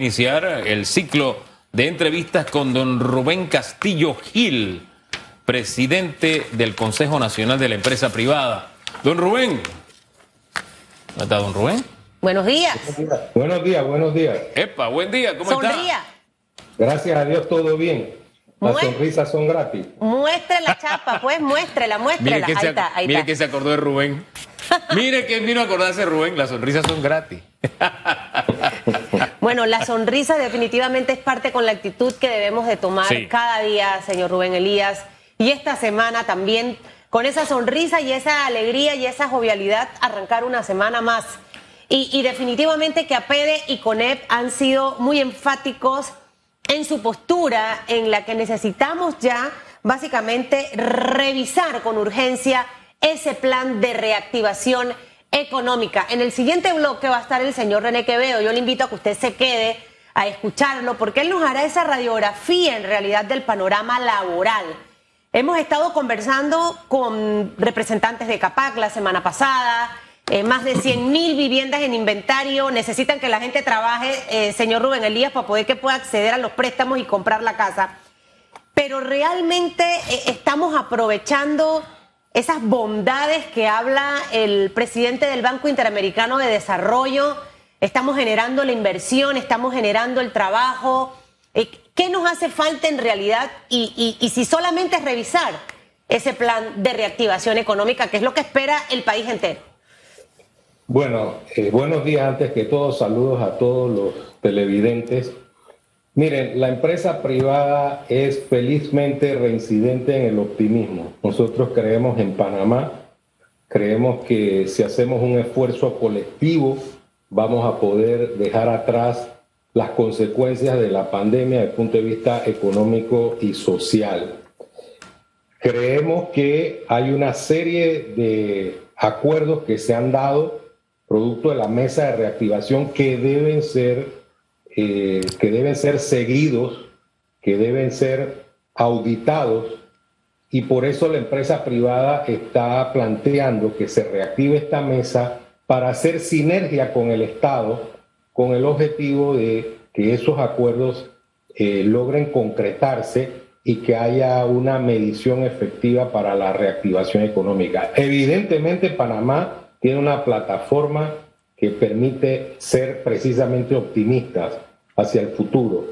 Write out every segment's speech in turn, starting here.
iniciar el ciclo de entrevistas con don Rubén Castillo Gil, presidente del Consejo Nacional de la Empresa Privada. Don Rubén. ¿Dónde está don Rubén? Buenos días. Buenos días, buenos días. Epa, buen día, ¿cómo Sonría. está? Gracias a Dios todo bien. Las sonrisas son gratis. Muestre la chapa, pues muéstrela, Mire muéstrela. que, Ahí se, está, ahí mire está. que se acordó de Rubén. Mire que vino a acordarse de Rubén, las sonrisas son gratis. Bueno, la sonrisa definitivamente es parte con la actitud que debemos de tomar Sí. cada día, señor Rubén Elías. Y esta semana también, con esa sonrisa y esa alegría y esa jovialidad, arrancar una semana más. Y, y definitivamente que APEDE y CONEP han sido muy enfáticos en su postura en la que necesitamos ya básicamente revisar con urgencia ese plan de reactivación económica. En el siguiente bloque va a estar el señor René Quevedo. Yo le invito a que usted se quede a escucharlo porque él nos hará esa radiografía en realidad del panorama laboral. Hemos estado conversando con representantes de CAPAC la semana pasada, eh, más de 100 mil viviendas en inventario, necesitan que la gente trabaje, eh, señor Rubén Elías, para poder que pueda acceder a los préstamos y comprar la casa. Pero realmente eh, estamos aprovechando esas bondades que habla el presidente del Banco Interamericano de Desarrollo, estamos generando la inversión, estamos generando el trabajo. Eh, ¿Qué nos hace falta en realidad? Y, si solamente es revisar ese plan de reactivación económica, que es lo que espera el país entero. Bueno, eh, buenos días antes que todo, saludos a todos los televidentes. Miren, la empresa privada es felizmente reincidente en el optimismo. Nosotros creemos en Panamá, creemos que si hacemos un esfuerzo colectivo vamos a poder dejar atrás las consecuencias de la pandemia desde el punto de vista económico y social. Creemos que hay una serie de acuerdos que se han dado producto de la mesa de reactivación que deben ser, eh, que deben ser seguidos, que deben ser auditados y por eso la empresa privada está planteando que se reactive esta mesa para hacer sinergia con el Estado con el objetivo de que esos acuerdos eh, logren concretarse y que haya una medición efectiva para la reactivación económica. Evidentemente Panamá tiene una plataforma que permite ser precisamente optimistas hacia el futuro,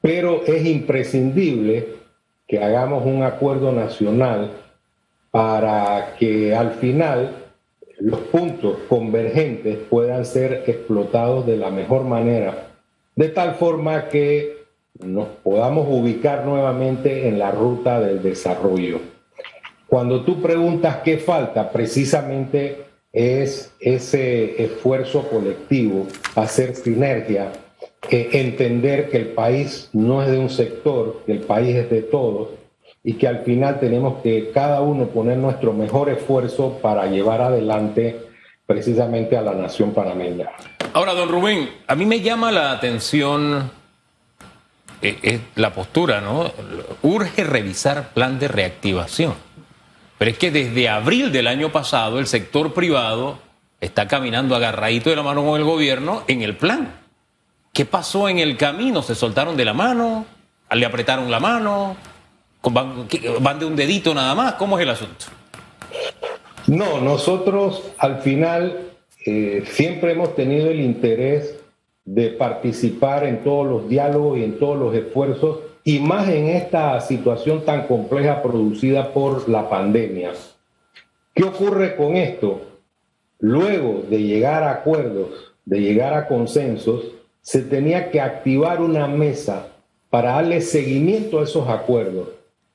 pero es imprescindible que hagamos un acuerdo nacional para que al final los puntos convergentes puedan ser explotados de la mejor manera, de tal forma que nos podamos ubicar nuevamente en la ruta del desarrollo. Cuando tú preguntas qué falta, precisamente es ese esfuerzo colectivo, hacer sinergia, eh, entender que el país no es de un sector, que el país es de todos y que al final tenemos que cada uno poner nuestro mejor esfuerzo para llevar adelante precisamente a la nación panameña. Ahora, don Rubén, a mí me llama la atención eh, eh, la postura, ¿no? Urge revisar plan de reactivación. Pero es que desde abril del año pasado el sector privado está caminando agarradito de la mano con el gobierno en el plan. ¿Qué pasó en el camino? ¿Se soltaron de la mano? ¿Le apretaron la mano? ¿Van, de un dedito nada más? ¿Cómo es el asunto? No, nosotros al final eh, siempre hemos tenido el interés de participar en todos los diálogos y en todos los esfuerzos, y más en esta situación tan compleja producida por la pandemia. ¿Qué ocurre con esto? Luego de llegar a acuerdos, de llegar a consensos, se tenía que activar una mesa para darle seguimiento a esos acuerdos.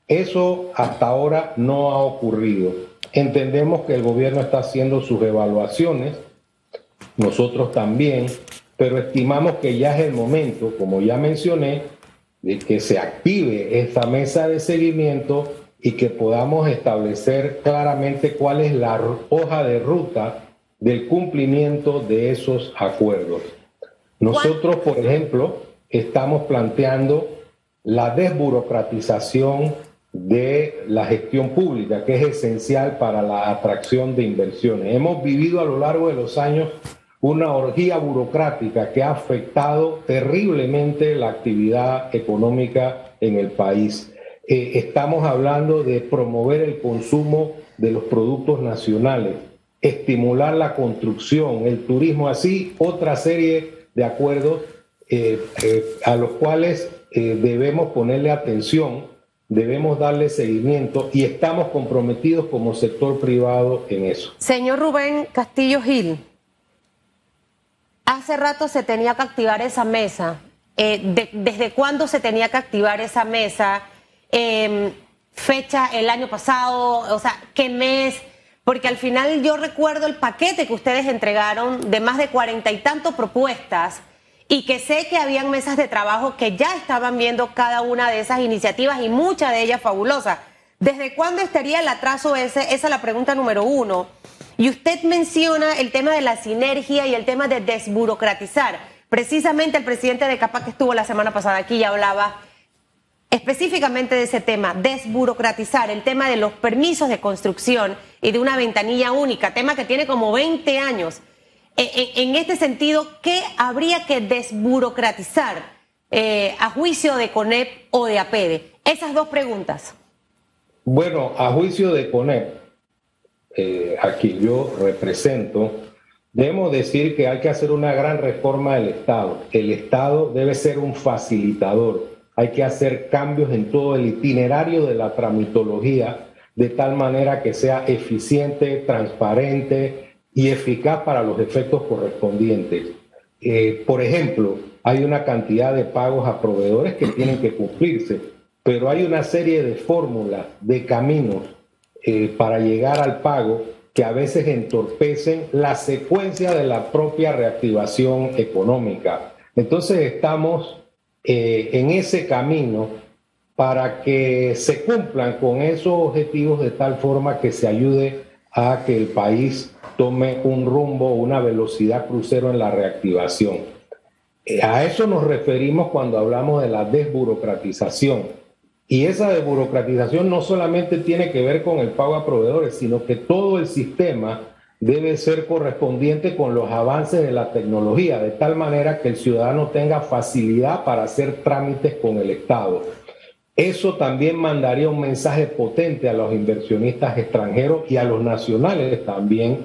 Eso hasta ahora no ha ocurrido. Entendemos que el gobierno está haciendo sus evaluaciones, nosotros también, pero estimamos que ya es el momento, como ya mencioné, de que se active esta mesa de seguimiento y que podamos establecer claramente cuál es la hoja de ruta del cumplimiento de esos acuerdos. Nosotros, por ejemplo, estamos planteando la desburocratización de la gestión pública, que es esencial para la atracción de inversiones. Hemos vivido a lo largo de los años una orgía burocrática que ha afectado terriblemente la actividad económica en el país. Eh, estamos hablando de promover el consumo de los productos nacionales, estimular la construcción, el turismo, así otra serie de acuerdos eh, eh, a los cuales debemos ponerle atención, debemos darle seguimiento y estamos comprometidos como sector privado en eso. Señor Rubén Castillo Gil, hace rato se tenía que activar esa mesa. ¿Desde cuándo se tenía que activar esa mesa? Em, fecha el año pasado, o sea, qué mes, porque al final yo recuerdo el paquete que ustedes entregaron de más de cuarenta y tantos propuestas y que sé que habían mesas de trabajo que ya estaban viendo cada una de esas iniciativas y muchas de ellas fabulosas. ¿Desde cuándo estaría el atraso ese? Esa es la pregunta número uno. Y usted menciona el tema de la sinergia y el tema de desburocratizar. Precisamente el presidente de CAPA que estuvo la semana pasada aquí ya hablaba específicamente de ese tema, desburocratizar el tema de los permisos de construcción y de una ventanilla única, tema que tiene como 20 años. E, e, en, este sentido, ¿qué habría que desburocratizar eh, a juicio de CONEP o de APEDE? Esas dos preguntas. Bueno, a juicio de CONEP, eh, a quien yo represento, debemos decir que hay que hacer una gran reforma del Estado. El Estado debe ser un facilitador hay que hacer cambios en todo el itinerario de la tramitología de tal manera que sea eficiente, transparente y eficaz para los efectos correspondientes. Eh, por ejemplo, hay una cantidad de pagos a proveedores que tienen que cumplirse, pero hay una serie de fórmulas, de caminos eh, para llegar al pago que a veces entorpecen la secuencia de la propia reactivación económica. Entonces estamos eh, en ese camino para que se cumplan con esos objetivos de tal forma que se ayude a que el país tome un rumbo, una velocidad crucero en la reactivación. Eh, a eso nos referimos cuando hablamos de la desburocratización. Y esa desburocratización no solamente tiene que ver con el pago a proveedores, sino que todo el sistema debe ser correspondiente con los avances de la tecnología, de tal manera que el ciudadano tenga facilidad para hacer trámites con el Estado. Eso también mandaría un mensaje potente a los inversionistas extranjeros y a los nacionales también,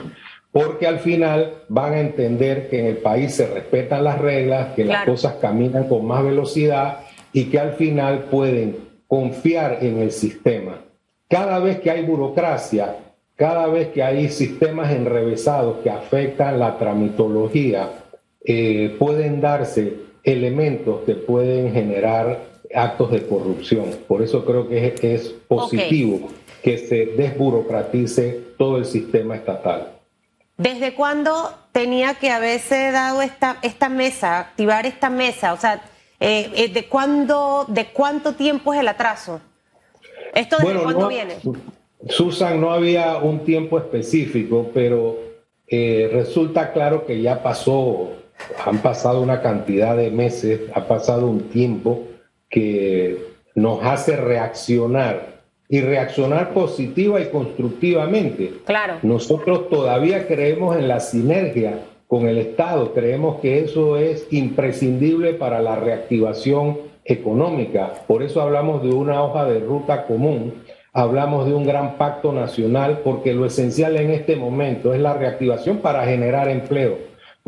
porque al final van a entender que en el país se respetan las reglas, que las cosas caminan con más velocidad y que al final pueden confiar en el sistema. Cada vez que hay burocracia, cada vez que hay sistemas enrevesados que afectan la tramitología, eh, pueden darse elementos que pueden generar actos de corrupción. Por eso creo que es, positivo que se desburocratice todo el sistema estatal. ¿Desde cuándo tenía que haberse dado esta, esta mesa, activar esta mesa? O sea, eh, eh, ¿de, cuándo, ¿de cuánto tiempo es el atraso? ¿Esto desde cuándo viene? Susan, no había un tiempo específico, pero eh, resulta claro que ya pasó, han pasado una cantidad de meses, ha pasado un tiempo que nos hace reaccionar y reaccionar positiva y constructivamente. Claro. Nosotros todavía creemos en la sinergia con el Estado, creemos que eso es imprescindible para la reactivación económica. Por eso hablamos de una hoja de ruta común hablamos de un gran pacto nacional porque lo esencial en este momento es la reactivación para generar empleo,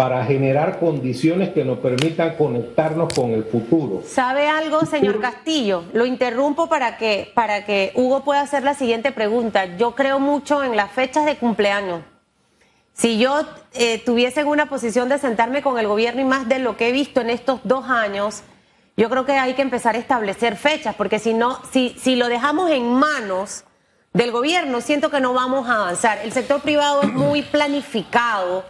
para generar condiciones que nos permitan conectarnos con el futuro. ¿Sabe algo, señor Castillo? Lo interrumpo para que, para que Hugo pueda hacer la siguiente pregunta. Yo creo mucho en las fechas de cumpleaños. Si yo eh, tuviese una posición de sentarme con el gobierno y más de lo que he visto en estos dos años, yo creo que hay que empezar a establecer fechas, porque si no, si, si lo dejamos en manos del gobierno, siento que no vamos a avanzar. El sector privado es muy planificado,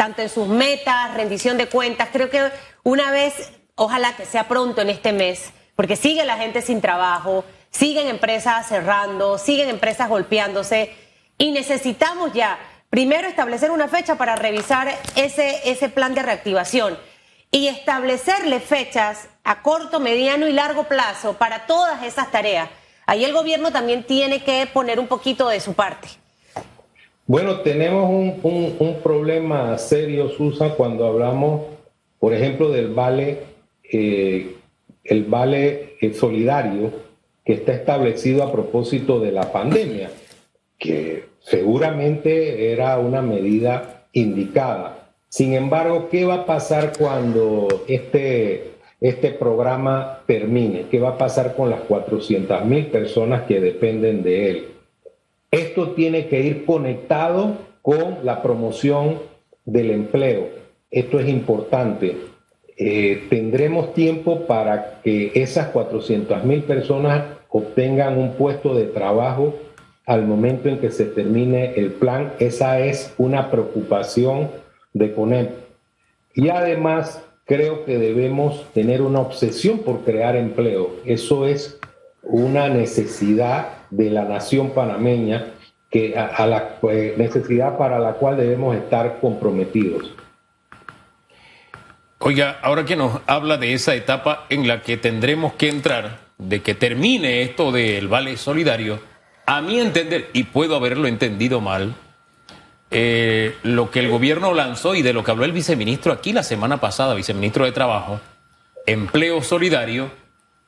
tanto en sus metas, rendición de cuentas. Creo que una vez, ojalá que sea pronto en este mes, porque sigue la gente sin trabajo, siguen empresas cerrando, siguen empresas golpeándose y necesitamos ya primero establecer una fecha para revisar ese, ese plan de reactivación y establecerle fechas a corto, mediano y largo plazo para todas esas tareas. Ahí el gobierno también tiene que poner un poquito de su parte. Bueno, tenemos un, problema serio, Susan, cuando hablamos, por ejemplo, del vale, eh, el vale eh, solidario que está establecido a propósito de la pandemia, que seguramente era una medida indicada. Sin embargo, ¿qué va a pasar cuando este, este programa termine? ¿Qué va a pasar con las 400 mil personas que dependen de él? Esto tiene que ir conectado con la promoción del empleo. Esto es importante. Eh, tendremos tiempo para que esas 400 mil personas obtengan un puesto de trabajo al momento en que se termine el plan. Esa es una preocupación de CONEP. Y además creo que debemos tener una obsesión por crear empleo. Eso es una necesidad de la nación panameña que a, la pues, necesidad para la cual debemos estar comprometidos. Oiga, ahora que nos habla de esa etapa en la que tendremos que entrar, de que termine esto del vale solidario, a mi entender, y puedo haberlo entendido mal, eh, lo que el gobierno lanzó y de lo que habló el viceministro aquí la semana pasada, viceministro de Trabajo, empleo solidario,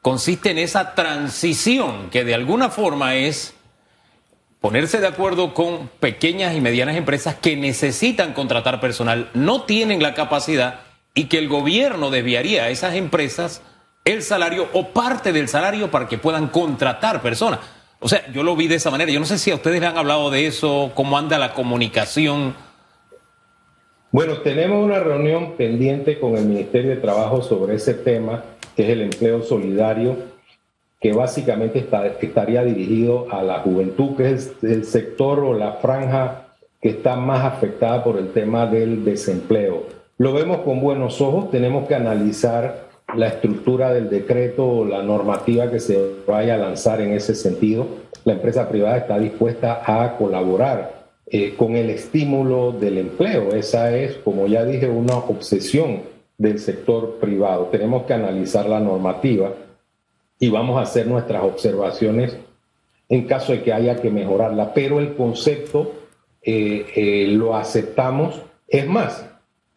consiste en esa transición que de alguna forma es ponerse de acuerdo con pequeñas y medianas empresas que necesitan contratar personal, no tienen la capacidad y que el gobierno desviaría a esas empresas el salario o parte del salario para que puedan contratar personas. O sea, yo lo vi de esa manera. Yo no sé si a ustedes le han hablado de eso, cómo anda la comunicación. Bueno, tenemos una reunión pendiente con el Ministerio de Trabajo sobre ese tema que es el empleo solidario, que básicamente está, estaría dirigido a la juventud, que es el sector o la franja que está más afectada por el tema del desempleo. Lo vemos con buenos ojos, tenemos que analizar la estructura del decreto o la normativa que se vaya a lanzar en ese sentido. La empresa privada está dispuesta a colaborar eh, con el estímulo del empleo. Esa es, como ya dije, una obsesión del sector privado. Tenemos que analizar la normativa y vamos a hacer nuestras observaciones en caso de que haya que mejorarla, pero el concepto eh, eh, lo aceptamos. Es más,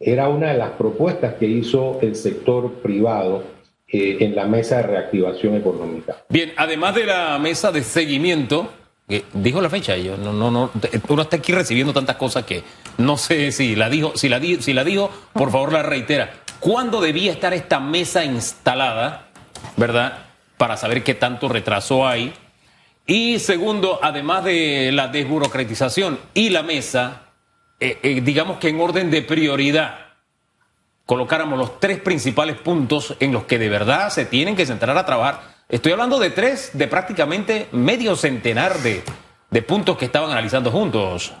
era una de las propuestas que hizo el sector privado eh, en la mesa de reactivación económica. Bien, además de la mesa de seguimiento, dijo la fecha, yo no, no, no, uno está aquí recibiendo tantas cosas que no sé si la dijo, si la, si la dijo, por favor la reitera. ¿Cuándo debía estar esta mesa instalada, verdad? Para saber qué tanto retraso hay. Y segundo, además de la desburocratización y la mesa, eh, eh, digamos que en orden de prioridad, colocáramos los tres principales puntos en los que de verdad se tienen que centrar a trabajar. Estoy hablando de tres, de prácticamente medio centenar de, de puntos que estaban analizando juntos.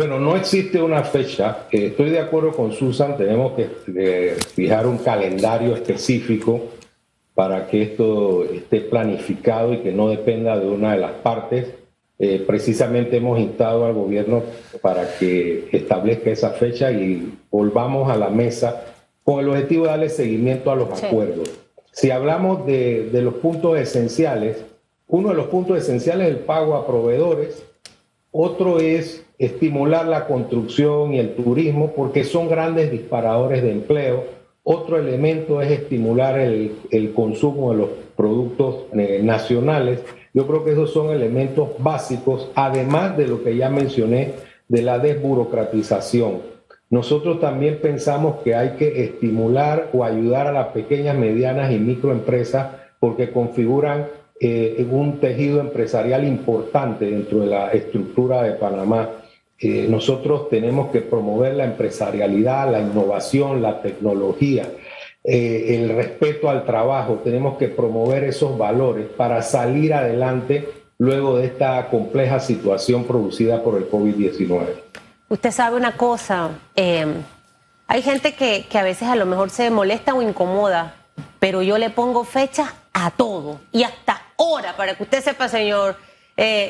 Bueno, no existe una fecha. estoy de acuerdo con Susan, tenemos que fijar un calendario específico para que esto esté planificado y que no dependa de una de las partes. Eh, precisamente hemos instado al gobierno para que establezca esa fecha y volvamos a la mesa con el objetivo de darle seguimiento a los acuerdos. Si hablamos de, de los puntos esenciales, uno de los puntos esenciales es el pago a proveedores, otro es estimular la construcción y el turismo porque son grandes disparadores de empleo. Otro elemento es estimular el, consumo de los productos eh, nacionales. Yo creo que esos son elementos básicos, además de lo que ya mencioné de la desburocratización. Nosotros también pensamos que hay que estimular o ayudar a las pequeñas, medianas y microempresas porque configuran eh, un tejido empresarial importante dentro de la estructura de Panamá eh, nosotros tenemos que promover la empresarialidad, la innovación, la tecnología, eh, el respeto al trabajo. Tenemos que promover esos valores para salir adelante luego de esta compleja situación producida por el COVID-19. Usted sabe una cosa, eh, hay gente que, a veces a lo mejor se molesta o incomoda, pero yo le pongo fecha a todo y hasta hora para que usted sepa, señor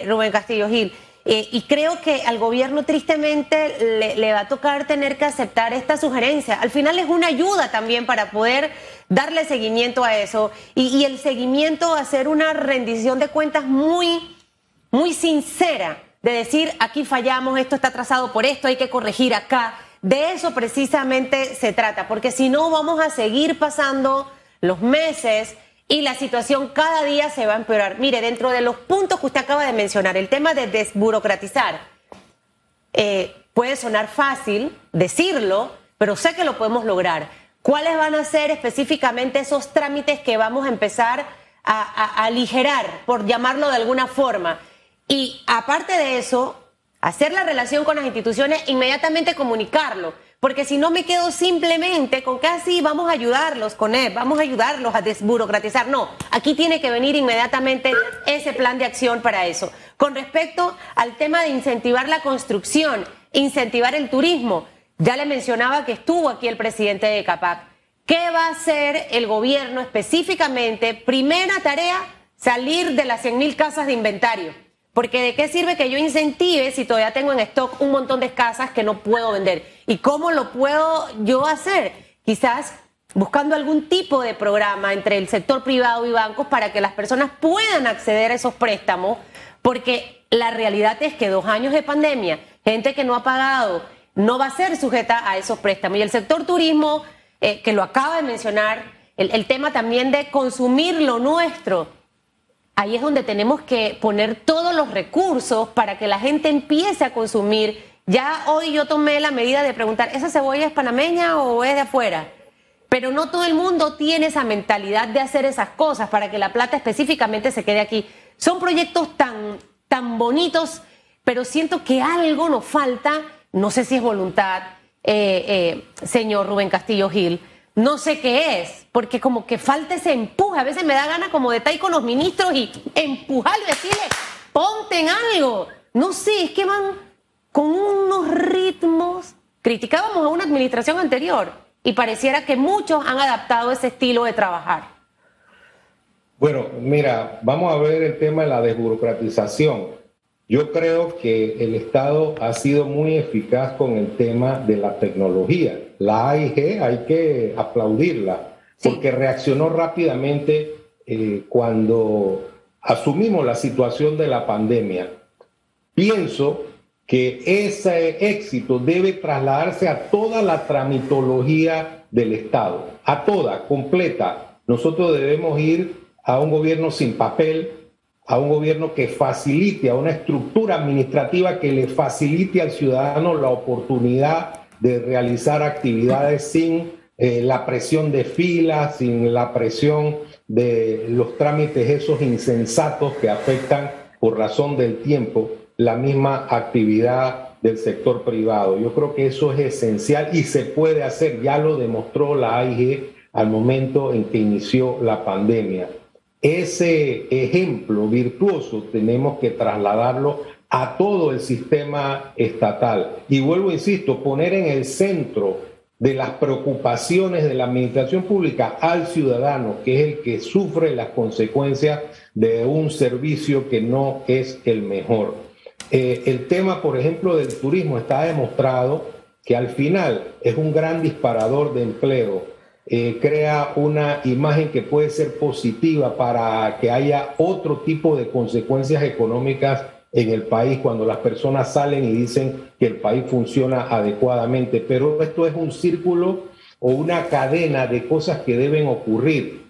Rubén Castillo Gil. Eh, y creo que al gobierno tristemente le, va a tocar tener que aceptar esta sugerencia. Al final es una ayuda también para poder darle seguimiento a eso y, el seguimiento, hacer una rendición de cuentas muy, muy sincera de decir aquí fallamos, esto está trazado por esto, hay que corregir acá. De eso precisamente se trata, porque si no vamos a seguir pasando los meses y la situación cada día se va a empeorar. Mire, dentro de los puntos que usted acaba de mencionar, el tema de desburocratizar, eh, puede sonar fácil decirlo, pero sé que lo podemos lograr. ¿Cuáles van a ser específicamente esos trámites que vamos a empezar a, aligerar, por llamarlo de alguna forma? Y aparte de eso, hacer la relación con las instituciones, inmediatamente comunicarlo porque si no me quedo simplemente con que así ah, vamos a ayudarlos con él, vamos a ayudarlos a desburocratizar. No, aquí tiene que venir inmediatamente ese plan de acción para eso. Con respecto al tema de incentivar la construcción, incentivar el turismo, ya le mencionaba que estuvo aquí el presidente de CAPAC. ¿Qué va a hacer el gobierno específicamente? Primera tarea, salir de las 100 mil casas de inventario porque de qué sirve que yo incentive si todavía tengo en stock un montón de casas que no puedo vender. ¿Y cómo lo puedo yo hacer? Quizás buscando algún tipo de programa entre el sector privado y bancos para que las personas puedan acceder a esos préstamos, porque la realidad es que dos años de pandemia, gente que no ha pagado, no va a ser sujeta a esos préstamos. Y el sector turismo, eh, que lo acaba de mencionar, el tema también de consumir lo nuestro ahí es donde tenemos que poner todos los recursos para que la gente empiece a consumir. Ya hoy yo tomé la medida de preguntar, ¿esa cebolla es panameña o es de afuera? Pero no todo el mundo tiene esa mentalidad de hacer esas cosas para que la plata específicamente se quede aquí. Son proyectos tan, tan bonitos, pero siento que algo nos falta, no sé si es voluntad, eh, eh, señor Rubén Castillo Gil, no sé qué es, porque como que falta ese empuje. A veces me da gana como de con los ministros y empujarlo y decirle, ponte en algo. No sé, es que van con unos ritmos. Criticábamos a una administración anterior y pareciera que muchos han adaptado ese estilo de trabajar. Bueno, mira, vamos a ver el tema de la desburocratización. Yo creo que el Estado ha sido muy eficaz con el tema de la tecnología. La AIG hay que aplaudirla porque reaccionó rápidamente eh, cuando asumimos la situación de la pandemia. Pienso que ese éxito debe trasladarse a toda la tramitología del Estado, a toda, completa. Nosotros debemos ir a un gobierno sin papel, a un gobierno que facilite, a una estructura administrativa que le facilite al ciudadano la oportunidad de realizar actividades sin eh, la presión de filas, sin la presión de los trámites esos insensatos que afectan por razón del tiempo la misma actividad del sector privado. Yo creo que eso es esencial y se puede hacer, ya lo demostró la AIG al momento en que inició la pandemia. Ese ejemplo virtuoso tenemos que trasladarlo a todo el sistema estatal. Y vuelvo, insisto, poner en el centro de las preocupaciones de la administración pública al ciudadano, que es el que sufre las consecuencias de un servicio que no es el mejor. Eh, el tema, por ejemplo, del turismo está demostrado que al final es un gran disparador de empleo eh, crea una imagen que puede ser positiva para que haya otro tipo de consecuencias económicas en el país cuando las personas salen y dicen que el país funciona adecuadamente. Pero esto es un círculo o una cadena de cosas que deben ocurrir.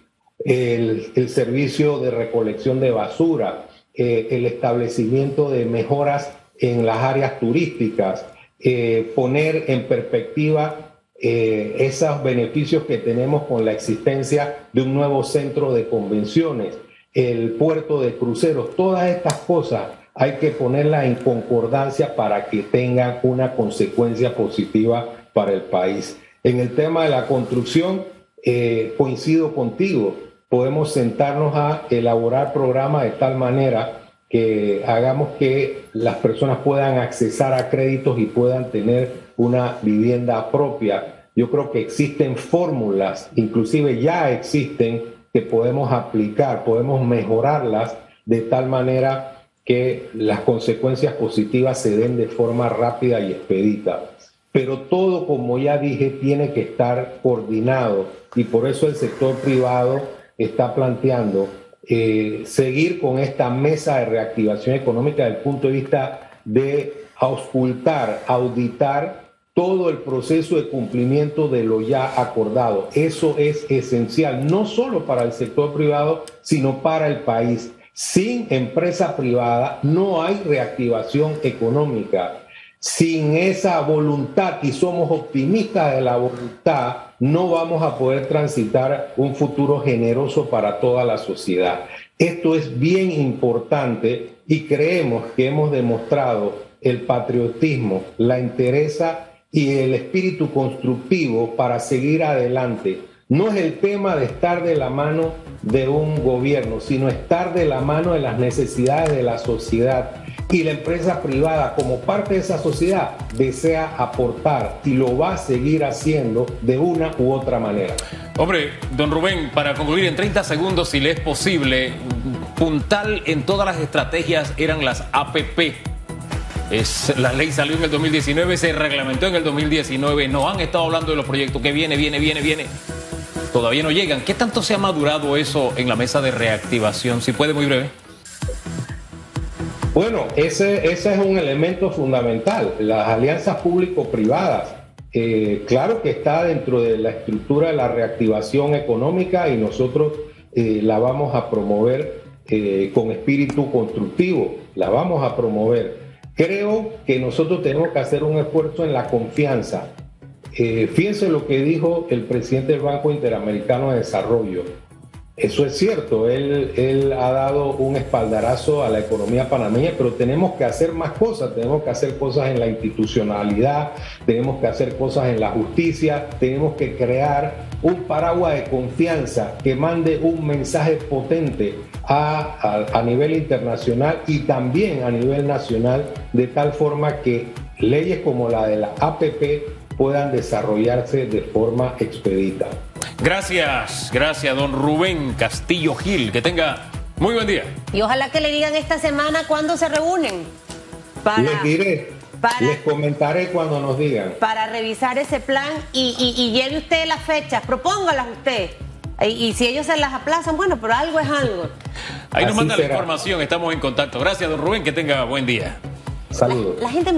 El, servicio de recolección de basura, eh, el establecimiento de mejoras en las áreas turísticas, eh, poner en perspectiva eh, esos beneficios que tenemos con la existencia de un nuevo centro de convenciones, el puerto de cruceros, todas estas cosas hay que ponerlas en concordancia para que tengan una consecuencia positiva para el país. En el tema de la construcción, eh, coincido contigo, podemos sentarnos a elaborar programas de tal manera que hagamos que las personas puedan accesar a créditos y puedan tener una vivienda propia. Yo creo que existen fórmulas, inclusive ya existen, que podemos aplicar, podemos mejorarlas de tal manera que las consecuencias positivas se den de forma rápida y expedita. Pero todo, como ya dije, tiene que estar coordinado y por eso el sector privado está planteando eh, seguir con esta mesa de reactivación económica desde el punto de vista de auscultar, auditar todo el proceso de cumplimiento de lo ya acordado. Eso es esencial, no solo para el sector privado, sino para el país. Sin empresa privada no hay reactivación económica. Sin esa voluntad, y somos optimistas de la voluntad, no vamos a poder transitar un futuro generoso para toda la sociedad. Esto es bien importante y creemos que hemos demostrado el patriotismo, la interesa y el espíritu constructivo para seguir adelante. No es el tema de estar de la mano de un gobierno, sino estar de la mano de las necesidades de la sociedad. Y la empresa privada, como parte de esa sociedad, desea aportar y lo va a seguir haciendo de una u otra manera. Hombre, don Rubén, para concluir en 30 segundos, si le es posible, puntal en todas las estrategias eran las APP es, la ley salió en el 2019, se reglamentó en el 2019, no han estado hablando de los proyectos que viene, viene, viene, viene. Todavía no llegan. ¿Qué tanto se ha madurado eso en la mesa de reactivación? Si puede, muy breve. Bueno, ese, ese es un elemento fundamental. Las alianzas público-privadas, eh, claro que está dentro de la estructura de la reactivación económica y nosotros eh, la vamos a promover eh, con espíritu constructivo, la vamos a promover. Creo que nosotros tenemos que hacer un esfuerzo en la confianza. Eh, fíjense lo que dijo el presidente del Banco Interamericano de Desarrollo. Eso es cierto, él, ha dado un espaldarazo a la economía panameña, pero tenemos que hacer más cosas, tenemos que hacer cosas en la institucionalidad, tenemos que hacer cosas en la justicia, tenemos que crear un paraguas de confianza que mande un mensaje potente a, a, nivel internacional y también a nivel nacional, de tal forma que leyes como la de la APP puedan desarrollarse de forma expedita. Gracias, gracias, don Rubén Castillo Gil. Que tenga muy buen día. Y ojalá que le digan esta semana cuándo se reúnen. Para, les diré, les comentaré cuando nos digan. Para revisar ese plan y, y, lleve usted las fechas, propóngalas usted. Y, si ellos se las aplazan, bueno, pero algo es algo. Ahí nos manda la información, estamos en contacto. Gracias, don Rubén, que tenga buen día. Saludos. la gente